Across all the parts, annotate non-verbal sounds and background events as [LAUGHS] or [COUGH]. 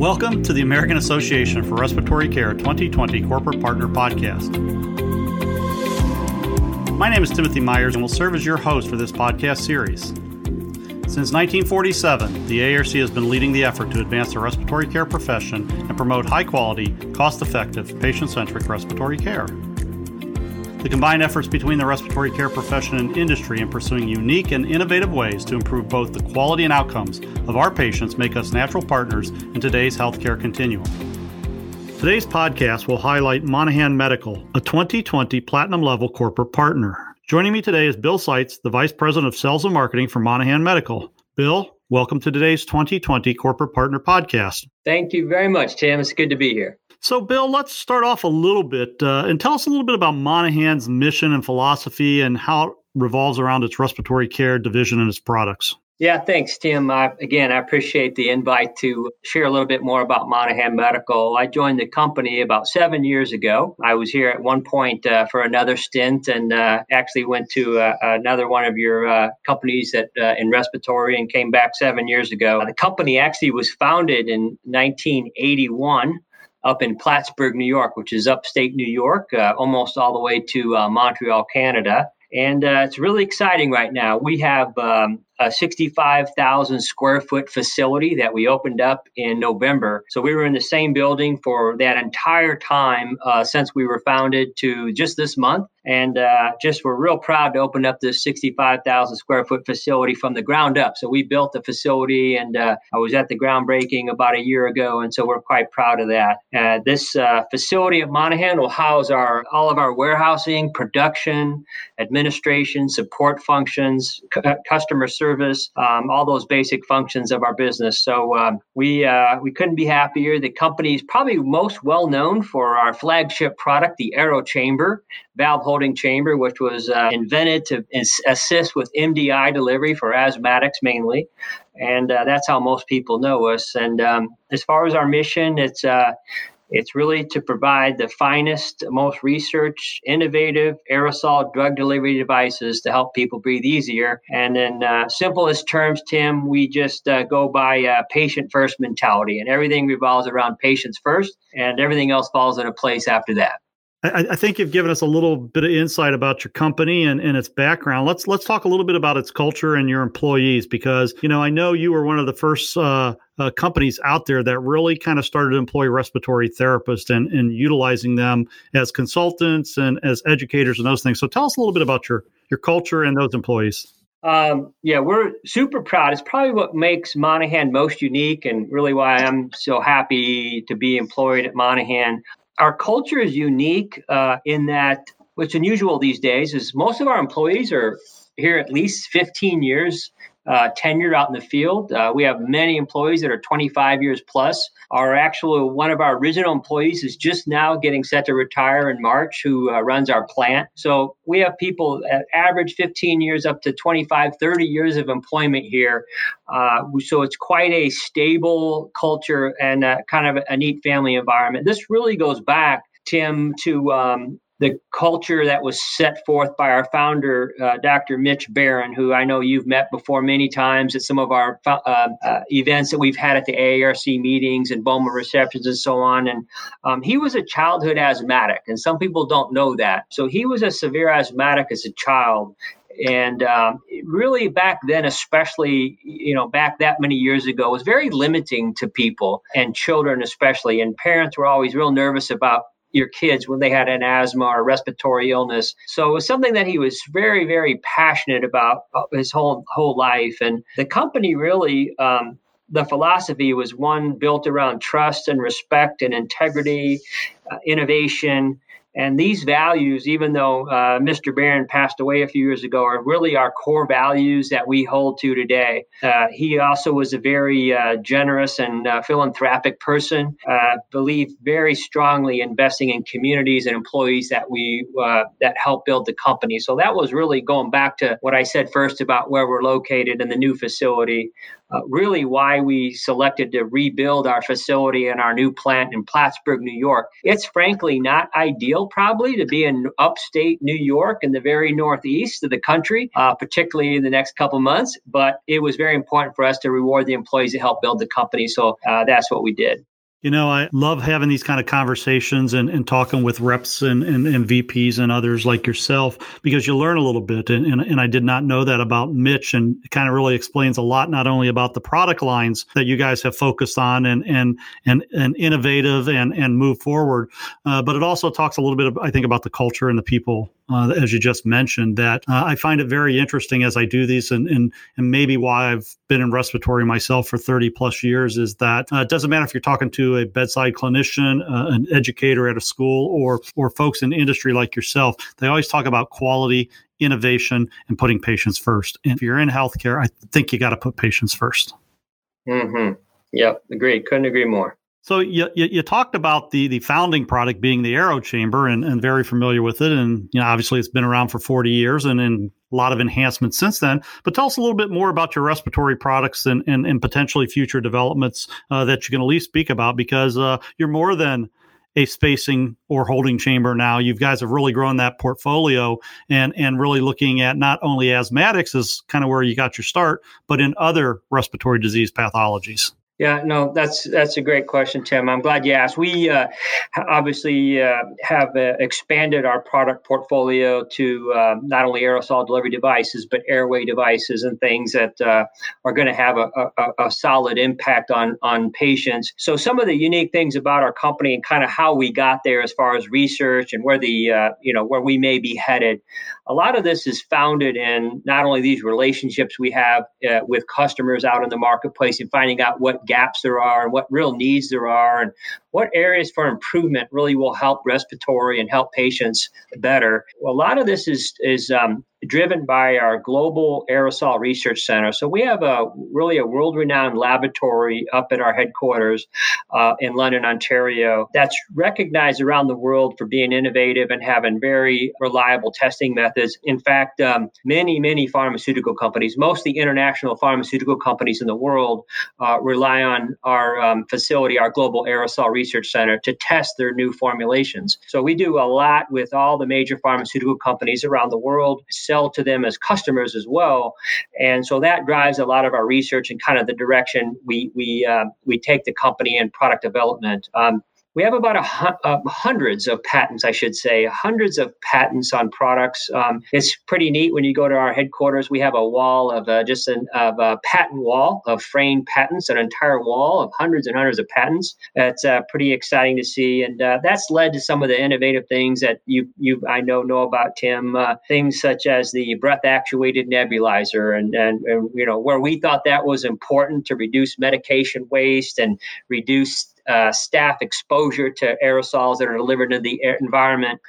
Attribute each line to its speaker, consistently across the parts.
Speaker 1: Welcome to the American Association for Respiratory Care 2020 Corporate Partner Podcast. My name is Timothy Myers and will serve as your host for this podcast series. Since 1947, the AARC has been leading the effort to advance the respiratory care profession and promote high quality, cost effective, patient centric respiratory care. The combined efforts between the respiratory care profession and industry in pursuing unique and innovative ways to improve both the quality and outcomes of our patients make us natural partners in today's healthcare continuum. Today's podcast will highlight Monaghan Medical, a 2020 platinum level corporate partner. Joining me today is Bill Seitz, the Vice President of Sales and Marketing for Monaghan Medical. Bill, welcome to today's 2020 Corporate Partner Podcast.
Speaker 2: Thank you very much, Tim. It's good to be here.
Speaker 1: So, Bill, let's start off a little bit uh, and tell us a little bit about Monaghan's mission and philosophy and how it revolves around its respiratory care division and its products.
Speaker 2: Yeah, thanks, Tim. I, again, I appreciate the invite to share a little bit more about Monaghan Medical. I joined the company about seven years ago. I was here at one point uh, for another stint and uh, actually went to uh, another one of your uh, companies that uh, in respiratory and came back seven years ago. The company actually was founded in 1981 up in Plattsburgh, New York, which is upstate New York, uh, almost all the way to uh, Montreal, Canada. And uh, it's really exciting right now. We have um, a 65,000 square foot facility that we opened up in November. So we were in the same building for that entire time uh, since we were founded to just this month. And uh, just we're real proud to open up this 65,000 square foot facility from the ground up. So we built the facility and uh, I was at the groundbreaking about a year ago. And so we're quite proud of that. Uh, this uh, facility at Monaghan will house our all of our warehousing, production, administration, support functions, c- customer service service, um, all those basic functions of our business. So um, we uh, we couldn't be happier. The company is probably most well known for our flagship product, the Aero Chamber valve holding chamber, which was uh, invented to assist with MDI delivery for asthmatics mainly, and uh, that's how most people know us. And um, as far as our mission, it's uh, it's really to provide the finest, most research, innovative aerosol drug delivery devices to help people breathe easier. And in uh, simplest terms, Tim, we just uh, go by a patient first mentality, and everything revolves around patients first, and everything else falls into place after that.
Speaker 1: I, I, think you've given us a little bit of insight about your company and, and its background. Let's let's talk a little bit about its culture and your employees because you know I know you were one of the first uh, uh, companies out there that really kind of started to employ respiratory therapists and, and utilizing them as consultants and as educators and those things. So tell us a little bit about your your culture and those employees.
Speaker 2: Um, yeah, we're super proud. It's probably what makes Monaghan most unique and really why I'm so happy to be employed at Monaghan our culture is unique uh, in that what's unusual these days is most of our employees are here at least 15 years uh, tenured out in the field. Uh, we have many employees that are 25 years plus. Our actual one of our original employees is just now getting set to retire in March, who uh, runs our plant. So we have people at average 15 years up to 25, 30 years of employment here. Uh, so it's quite a stable culture and kind of a neat family environment. This really goes back Tim, to um, the culture that was set forth by our founder, uh, Dr. Mitch Baran, who I know you've met before many times at some of our uh, uh, events that we've had at the AARC meetings and BOMA receptions and so on. And um, he was a childhood asthmatic, and some people don't know that. So he was a severe asthmatic as a child. And um, really, back then, especially, you know, back that many years ago, was very limiting to people and children, especially. And parents were always real nervous about your kids when they had an asthma or respiratory illness. So it was something that he was very, very passionate about uh, his whole whole life. And the company really, um, the philosophy was one built around trust and respect and integrity, uh, innovation, and these values, even though uh, Mr. Baran passed away a few years ago, are really our core values that we hold to today. Uh, he also was a very uh, generous and uh, philanthropic person, uh, believed very strongly investing in communities and employees that we uh, that help build the company. So that was really going back to what I said first about where we're located in the new facility uh, really why we selected to rebuild our facility and our new plant in Plattsburgh, New York. It's frankly not ideal, probably, to be in upstate New York in the very northeast of the country, uh, particularly in the next couple months. But it was very important for us to reward the employees that helped build the company. So uh, that's what we did.
Speaker 1: You know, I love having these kind of conversations and, and talking with reps and, and, and, VPs and others like yourself because you learn a little bit. And, and, and I did not know that about Mitch. And it kind of really explains a lot, not only about the product lines that you guys have focused on and, and, and, and innovative and, and move forward, uh, but it also talks a little bit, of, I think, about the culture and the people uh, as you just mentioned, that uh, I find it very interesting as I do these, and, and and maybe why I've been in respiratory myself for 30 plus years is that uh, it doesn't matter if you're talking to a bedside clinician, uh, an educator at a school, or or folks in industry like yourself. They always talk about quality, innovation, and putting patients first. And if you're in healthcare, I think you got to put patients 1st
Speaker 2: Mm-hmm. Yep, agree. Couldn't agree more.
Speaker 1: So you, you, you, talked about the the founding product being the Aero Chamber and, and very familiar with it, and you know obviously it's been around for forty years and in a lot of enhancements since then. But tell us a little bit more about your respiratory products and and, and potentially future developments uh, that you can at least speak about because uh, you're more than a spacing or holding chamber now. You guys have really grown that portfolio and and really looking at not only asthmatics is kind of where you got your start, but in other respiratory disease pathologies.
Speaker 2: Yeah, no, that's that's a great question, Tim. I'm glad you asked. We uh, obviously uh, have uh, expanded our product portfolio to uh, not only aerosol delivery devices, but airway devices and things that uh, are going to have a, a, a, solid impact on on patients. So, some of the unique things about our company and kind of how we got there, as far as research and where the uh, you know where we may be headed, a lot of this is founded in not only these relationships we have with customers out in the marketplace and finding out what gaps there are and what real needs there are and what areas for improvement really will help respiratory and help patients better. A lot of this is is um, driven by our global aerosol research center. So we have a really a world-renowned laboratory up at our headquarters uh, in London, Ontario, that's recognized around the world for being innovative and having very reliable testing methods. In fact, um, many many pharmaceutical companies, mostly international pharmaceutical companies in the world, uh, rely on our um, facility, our global aerosol research center, to test their new formulations. So we do a lot with all the major pharmaceutical companies around the world sell to them as customers as well. And so that drives a lot of our research and kind of the direction we we uh, we take the company in product development. Um, we have about a, uh, hundreds of patents, I should say, hundreds of patents on products. Um, it's pretty neat when you go to our headquarters. We have a wall of uh, just an, of a patent wall of framed patents, an entire wall of hundreds and hundreds of patents. That's uh, pretty exciting to see, and uh, that's led to some of the innovative things that you you I know know about Tim. Uh, things such as the breath actuated nebulizer, and, and and you know where we thought that was important to reduce medication waste and reduce uh, staff exposure to aerosols that are delivered into the environment.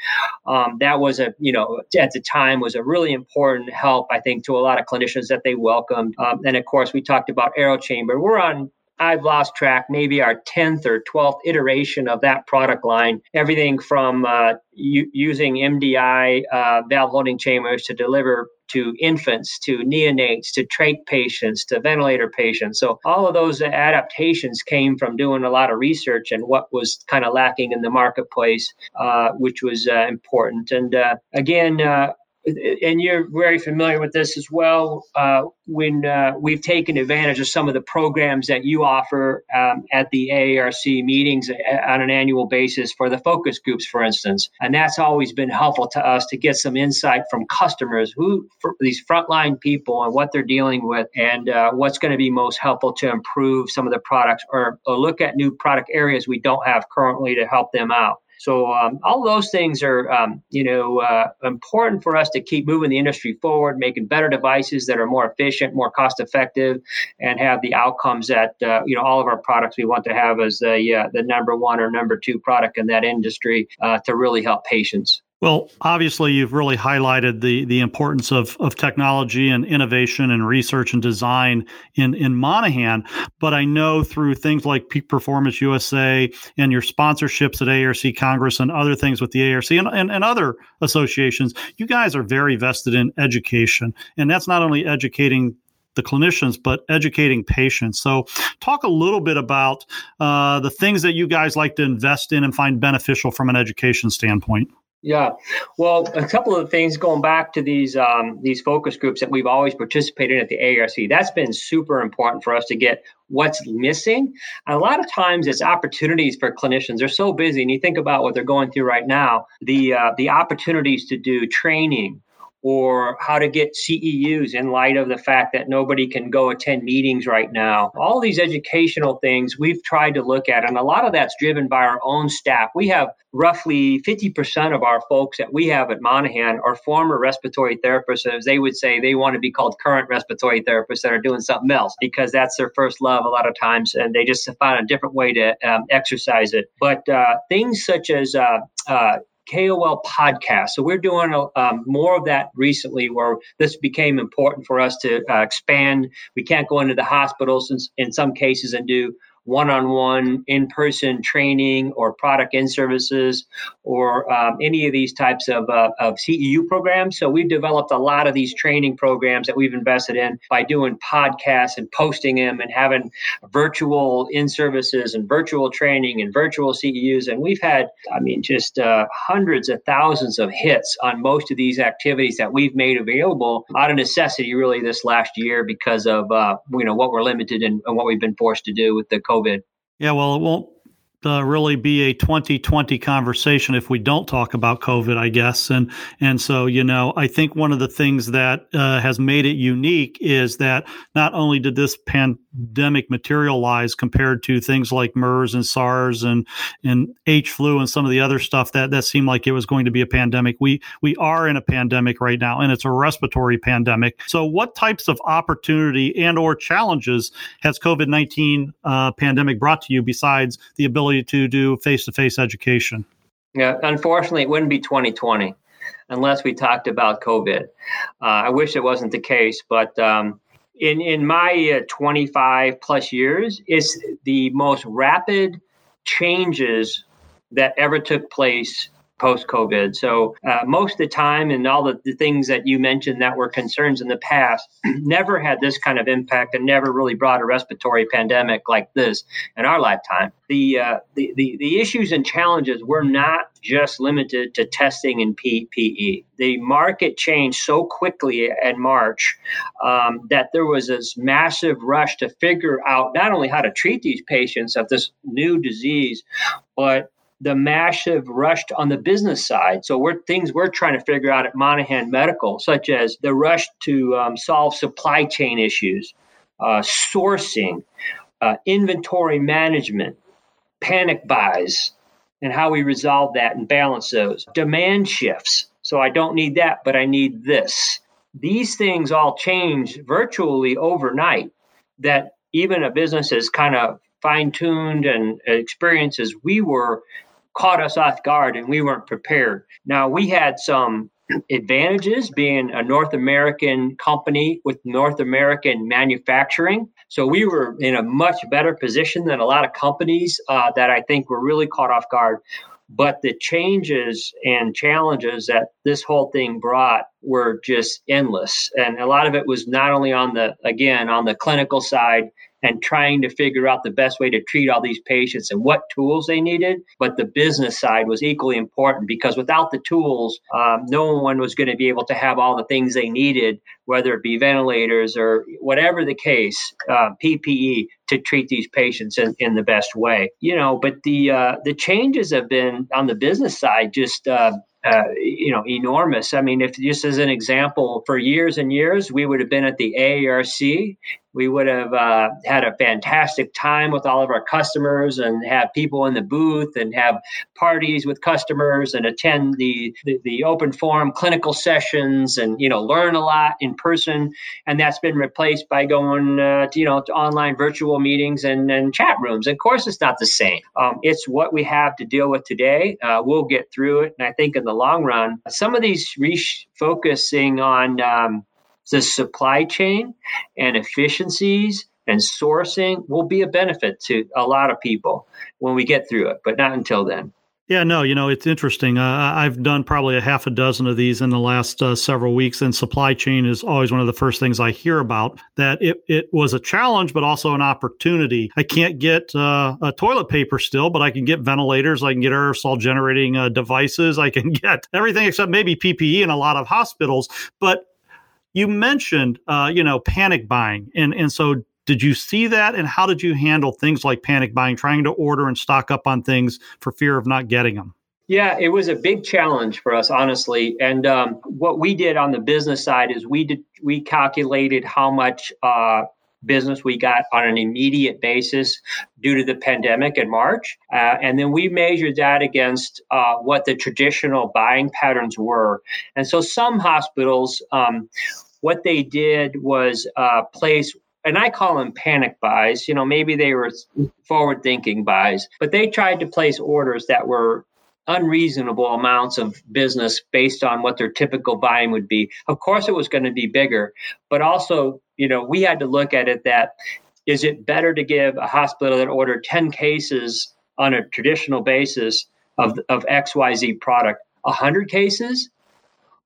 Speaker 2: Um, that was a, you know, at the time was a really important help, I think, to a lot of clinicians that they welcomed. Um, and of course, we talked about Aero Chamber. We're on I've lost track, maybe our 10th or 12th iteration of that product line. Everything from uh, u- using MDI uh, valve holding chambers to deliver to infants, to neonates, to trach patients, to ventilator patients. So all of those adaptations came from doing a lot of research and what was kind of lacking in the marketplace, uh, which was uh, important. And uh, again, uh, and you're very familiar with this as well. Uh, when uh, we've taken advantage of some of the programs that you offer um, at the AARC meetings uh, on an annual basis for the focus groups, for instance, and that's always been helpful to us to get some insight from customers who these frontline people and what they're dealing with, and uh, what's going to be most helpful to improve some of the products or, or look at new product areas we don't have currently to help them out. So um, all those things are, um, you know, uh, important for us to keep moving the industry forward, making better devices that are more efficient, more cost effective, and have the outcomes that uh, you know all of our products we want to have as the uh, the number one or number two product in that industry uh, to really help patients.
Speaker 1: Well, obviously, you've really highlighted the the importance of, of technology and innovation and research and design in, in Monaghan. But I know through things like Peak Performance USA and your sponsorships at ARC Congress and other things with the ARC and, and, and other associations, you guys are very vested in education. And that's not only educating the clinicians, but educating patients. So, talk a little bit about uh, the things that you guys like to invest in and find beneficial from an education standpoint.
Speaker 2: Yeah, well, a couple of things going back to these um, these focus groups that we've always participated in at the ARC. That's been super important for us to get what's missing. And a lot of times, it's opportunities for clinicians. They're so busy, and you think about what they're going through right now. The uh, the opportunities to do training or how to get CEUs in light of the fact that nobody can go attend meetings right now. All these educational things we've tried to look at, and a lot of that's driven by our own staff. We have roughly 50% of our folks that we have at Monaghan are former respiratory therapists. As they would say, they want to be called current respiratory therapists that are doing something else because that's their first love a lot of times, and they just find a different way to um, exercise it. But uh, things such as uh, uh, KOL podcast. So we're doing a, um, more of that recently, where this became important for us to uh, expand. We can't go into the hospitals in, in some cases and do one-on-one in-person training or product in services or um, any of these types of, uh, of CEU programs. So we've developed a lot of these training programs that we've invested in by doing podcasts and posting them and having virtual in services and virtual training and virtual CEUs. And we've had, I mean, just uh, hundreds of thousands of hits on most of these activities that we've made available out of necessity really this last year because of, uh, you know, what we're limited in and what we've been forced to do with the COVID.
Speaker 1: Yeah, well, it won't uh, really be a 2020 conversation if we don't talk about COVID, I guess. And and so you know, I think one of the things that uh, has made it unique is that not only did this pandemic materialize compared to things like MERS and SARS and and H flu and some of the other stuff that that seemed like it was going to be a pandemic. We we are in a pandemic right now, and it's a respiratory pandemic. So, what types of opportunity and or challenges has COVID 19 uh, pandemic brought to you besides the ability ability to do face to face education?
Speaker 2: Yeah, unfortunately, it wouldn't be 2020 unless we talked about COVID. Uh, I wish it wasn't the case, but um, in in my uh, 25 plus years, it's the most rapid changes that ever took place post COVID. So, uh, most of the time, and all the, the, things that you mentioned that were concerns in the past, [CLEARS THROAT] never had this kind of impact and never really brought a respiratory pandemic like this in our lifetime. The, uh, the, the, the, issues and challenges were not just limited to testing and PPE. The market changed so quickly in March um, that there was this massive rush to figure out not only how to treat these patients of this new disease, but the massive rush on the business side. So we're things we're trying to figure out at Monaghan Medical, such as the rush to um, solve supply chain issues, uh, sourcing, uh, inventory management, panic buys, and how we resolve that and balance those. Demand shifts. So I don't need that, but I need this. These things all change virtually overnight. That even a business is kind of fine tuned and experienced as we were caught us off guard and we weren't prepared. Now, we had some advantages being a North American company with North American manufacturing. So we were in a much better position than a lot of companies uh, that I think were really caught off guard. But the changes and challenges that this whole thing brought were just endless. And a lot of it was not only on the, again, on the clinical side and trying to figure out the best way to treat all these patients and what tools they needed. But the business side was equally important because without the tools, um, no one was going to be able to have all the things they needed, whether it be ventilators or whatever the case, uh, PPE to treat these patients in, in the best way. You know, but the uh, the changes have been on the business side just. Uh, uh, you know, enormous. I mean, if just as an example, for years and years, we would have been at the AARC we would have uh, had a fantastic time with all of our customers and have people in the booth and have parties with customers and attend the, the, the, open forum clinical sessions and you know learn a lot in person. And that's been replaced by going uh, to, you know to online virtual meetings and, and chat rooms. Of course it's not the same. Um, it's what we have to deal with today. Uh, we'll get through it. And i think in the long run some of these refocusing on um, the supply chain and efficiencies and sourcing will be a benefit to a lot of people when we get through it, but not until then.
Speaker 1: Yeah, no, you know, it's interesting. Uh, I've done probably a half a dozen of these in the last uh, several weeks, and supply chain is always one of the first things I hear about. That it, it was a challenge, but also an opportunity. I can't get uh, a toilet paper still, but I can get ventilators, I can get aerosol generating uh, devices, I can [LAUGHS] get everything except maybe PPE in a lot of hospitals. But you mentioned, uh, you know, panic buying, and and so did you see that? And how did you handle things like panic buying, trying to order and stock up on things for fear of not getting them?
Speaker 2: Yeah, it was a big challenge for us, honestly. And um, what we did on the business side is we did we calculated how much uh, business we got on an immediate basis due to the pandemic in March, uh, and then we measured that against uh, what the traditional buying patterns were. And so, some hospitals, um, what they did was uh, place and I call them panic buys. You know, maybe they were forward thinking buys, but they tried to place orders that were unreasonable amounts of business based on what their typical buying would be. Of course, it was going to be bigger, but also, you know, we had to look at it that is it better to give a hospital that ordered 10 cases on a traditional basis of, of XYZ product 100 cases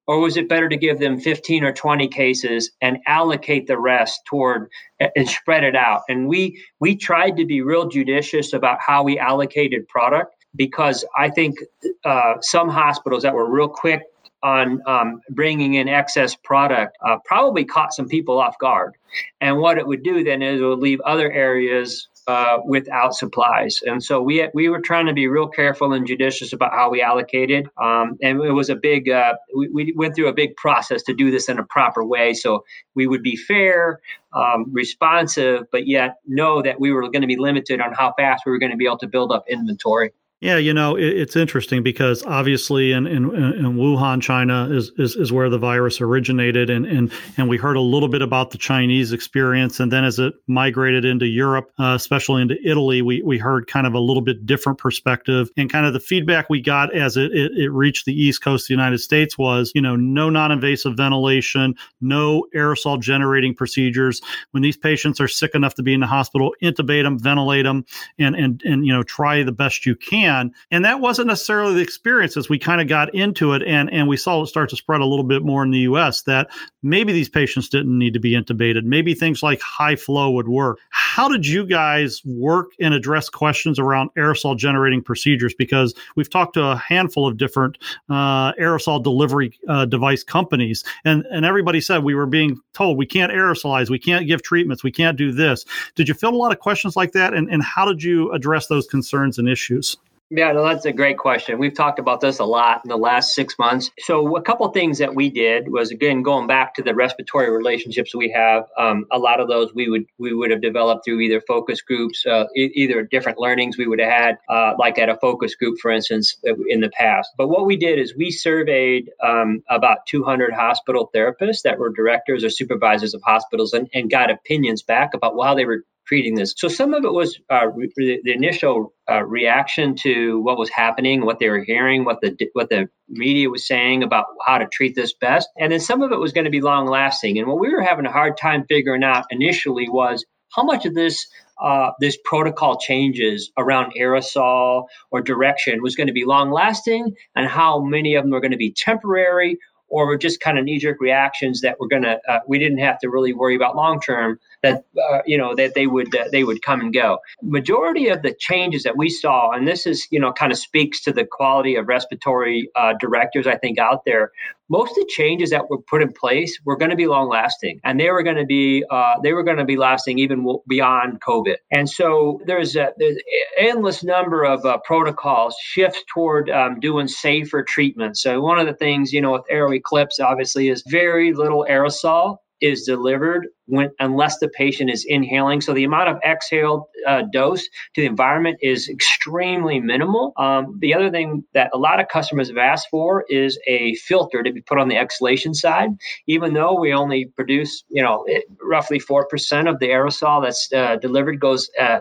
Speaker 2: or was it better to give them 15 or 20 cases and allocate the rest toward and spread it out? And we we tried to be real judicious about how we allocated product because i think uh, some hospitals that were real quick on um, bringing in excess product uh, probably caught some people off guard and what it would do then is it would leave other areas uh, without supplies. And so we we were trying to be real careful and judicious about how we allocated. Um, and it was a big uh, we, we went through a big process to do this in a proper way. So we would be fair, um, responsive, but yet know that we were going to be limited on how fast we were going to be able to build up inventory.
Speaker 1: Yeah, you know, it, it's interesting because obviously in, in, in Wuhan, China is, is, is where the virus originated. And, and, and we heard a little bit about the Chinese experience. And then as it migrated into Europe, uh, especially into Italy, we, we heard kind of a little bit different perspective. And kind of the feedback we got as it, it, it reached the East Coast of the United States was, you know, no non invasive ventilation, no aerosol generating procedures. When these patients are sick enough to be in the hospital, intubate them, ventilate them, and, and, and you know, try the best you can can. And that wasn't necessarily the experience as we kind of got into it and, and we saw it start to spread a little bit more in the US that maybe these patients didn't need to be intubated. Maybe things like high flow would work. How did you guys work and address questions around aerosol generating procedures? Because we've talked to a handful of different uh, aerosol delivery uh, device companies, and, and everybody said we were being told we can't aerosolize, we can't give treatments, we can't do this. Did you field a lot of questions like that? And, and how did you address those concerns and issues?
Speaker 2: Yeah, no, that's a great question. We've talked about this a lot in the last six months. So, a couple things that we did was again going back to the respiratory relationships we have. Um, a lot of those we would we would have developed through either focus groups, uh, e- either different learnings we would have had, uh, like at a focus group, for instance, uh, in the past. But what we did is we surveyed um, about 200 hospital therapists that were directors or supervisors of hospitals and, and got opinions back about how they were treating this. So some of it was uh, re- the initial uh, reaction to what was happening, what they were hearing, what the what the media was saying about how to treat this best, and then some of it was going to be long lasting. And what we were having a hard time figuring out initially was how much of this uh, this protocol changes around aerosol or direction was going to be long lasting, and how many of them are going to be temporary or were just kind of knee jerk reactions that we're gonna uh, we didn't have to really worry about long term that uh, you know that they would uh, they would come and go. Majority of the changes that we saw, and this is you know kind of speaks to the quality of respiratory uh, directors I think out there. Most of the changes that were put in place were going to be long lasting, and they were going to be uh, they were going to be lasting even beyond COVID. And so there's a there's endless number of uh, protocols shift toward um, doing safer treatments. So one of the things you know with Aero Eclipse obviously is very little aerosol is delivered when unless the patient is inhaling. So the amount of exhaled uh, dose to the environment is extremely minimal. Um, the other thing that a lot of customers have asked for is a filter to be put on the exhalation side. Even though we only produce, you know, it, roughly four percent of the aerosol that's uh, delivered goes uh,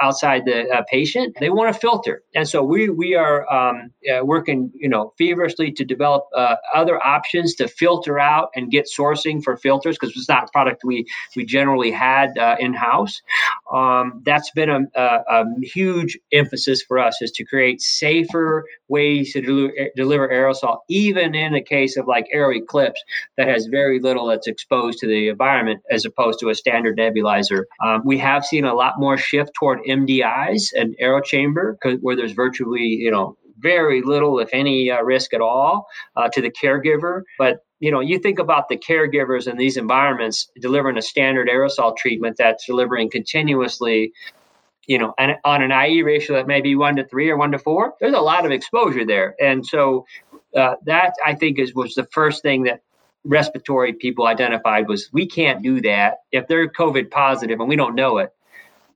Speaker 2: outside the uh, patient, they want a filter, and so we we are um, uh, working, you know, feverishly to develop uh, other options to filter out and get sourcing for filters because it's not a product we we generally had uh, in house. Um, that's been a, a, a, huge emphasis for us is to create safer ways to deliver, deliver aerosol, even in the case of like Aero Eclipse that has very little that's exposed to the environment as opposed to a standard nebulizer. Um, we have seen a lot more shift toward MDIs and aero chamber where there's virtually you know very little, if any, uh, risk at all uh, to the caregiver. But you know, you think about the caregivers in these environments delivering a standard aerosol treatment that's delivering continuously you know, and on an IE ratio that may be one to three or one to four, there's a lot of exposure there. And so uh, that I think is was the first thing that respiratory people identified was we can't do that if they're COVID positive and we don't know it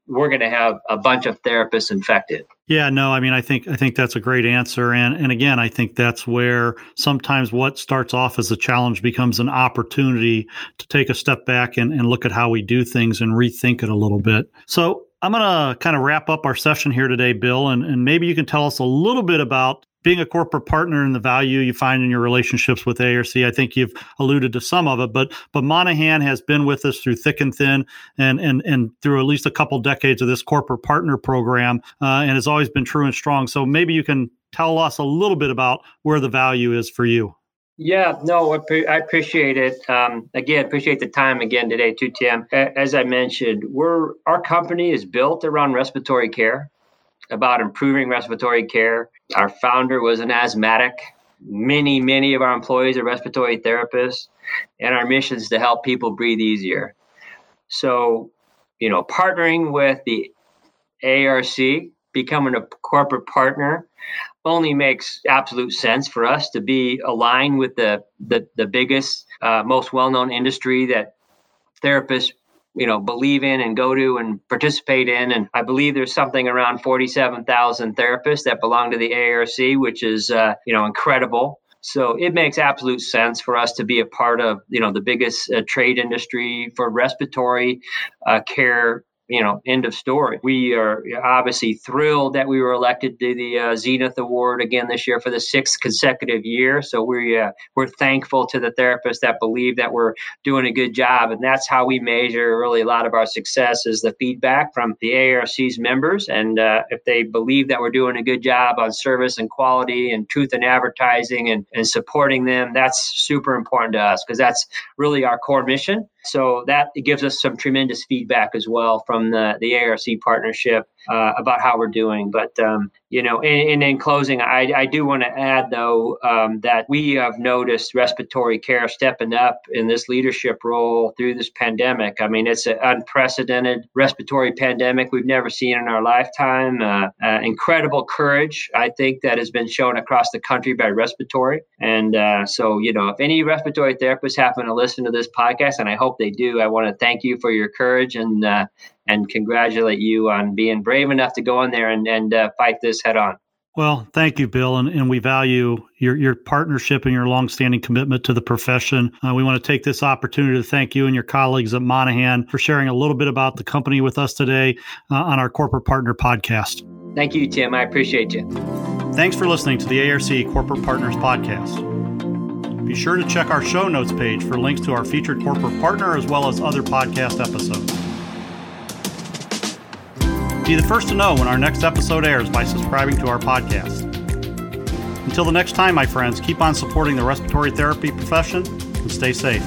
Speaker 2: we're going to have a bunch of therapists infected.
Speaker 1: Yeah, no, I mean, I think I think that's a great answer, and and again, I think that's where sometimes what starts off as a challenge becomes an opportunity to take a step back and, and look at how we do things and rethink it a little bit. So I'm going to kind of wrap up our session here today, Bill, and, and maybe you can tell us a little bit about being a corporate partner and the value you find in your relationships with ARC. I think you've alluded to some of it, but but Monaghan has been with us through thick and thin, and and and through at least a couple decades of this corporate partner program, uh, and has always been true and strong. So maybe you can tell us a little bit about where the value is for you.
Speaker 2: Yeah, no, I appreciate it. Um, again, appreciate the time again today too, Tim. As I mentioned, we're our company is built around respiratory care about improving respiratory care. Our founder was an asthmatic. Many, many of our employees are respiratory therapists, and our mission is to help people breathe easier. So, you know, partnering with the ARC, becoming a corporate partner, only makes absolute sense for us to be aligned with the the, the biggest, uh, most well known industry that therapists you know believe in and go to and participate in. And i believe there's something around 47000 therapists that belong to the arc which is uh, you know incredible. So it makes absolute sense for us to be a part of you know the biggest uh, trade industry for respiratory uh, care you know, end of story. We are obviously thrilled that we were elected to the uh, Zenith Award again this year for the sixth consecutive year. So we uh, we're thankful to the therapists that believe that we're doing a good job, and that's how we measure really a lot of our success is the feedback from the ARC's members, and uh, if they believe that we're doing a good job on service and quality and truth and advertising and, and supporting them, that's super important to us because that's really our core mission. So that gives us some tremendous feedback as well from the, the ARC partnership uh, about how we're doing. But um, you know, and, in closing, I, I do want to add though um, that we have noticed respiratory care stepping up in this leadership role through this pandemic. I mean, it's an unprecedented respiratory pandemic we've never seen in our lifetime. Uh, uh, incredible courage, I think, that has been shown across the country by respiratory. And uh, so, you know, if any respiratory therapists happen to listen to this podcast, and I hope they do, I want to thank you for your courage and uh, and congratulate you on being brave enough to go in there and, and uh, fight this head on.
Speaker 1: Well, thank you, Bill, and, and we value your your partnership and your longstanding commitment to the profession. Uh, we want to take this opportunity to thank you and your colleagues at Monaghan for sharing a little bit about the company with us today uh, on our Corporate Partner podcast.
Speaker 2: Thank you, Tim. I appreciate you.
Speaker 1: Thanks for listening to the ARC Corporate Partners podcast. Be sure to check our show notes page for links to our featured corporate partner as well as other podcast episodes. Be the first to know when our next episode airs by subscribing to our podcast. Until the next time, my friends, keep on supporting the respiratory therapy profession and stay safe.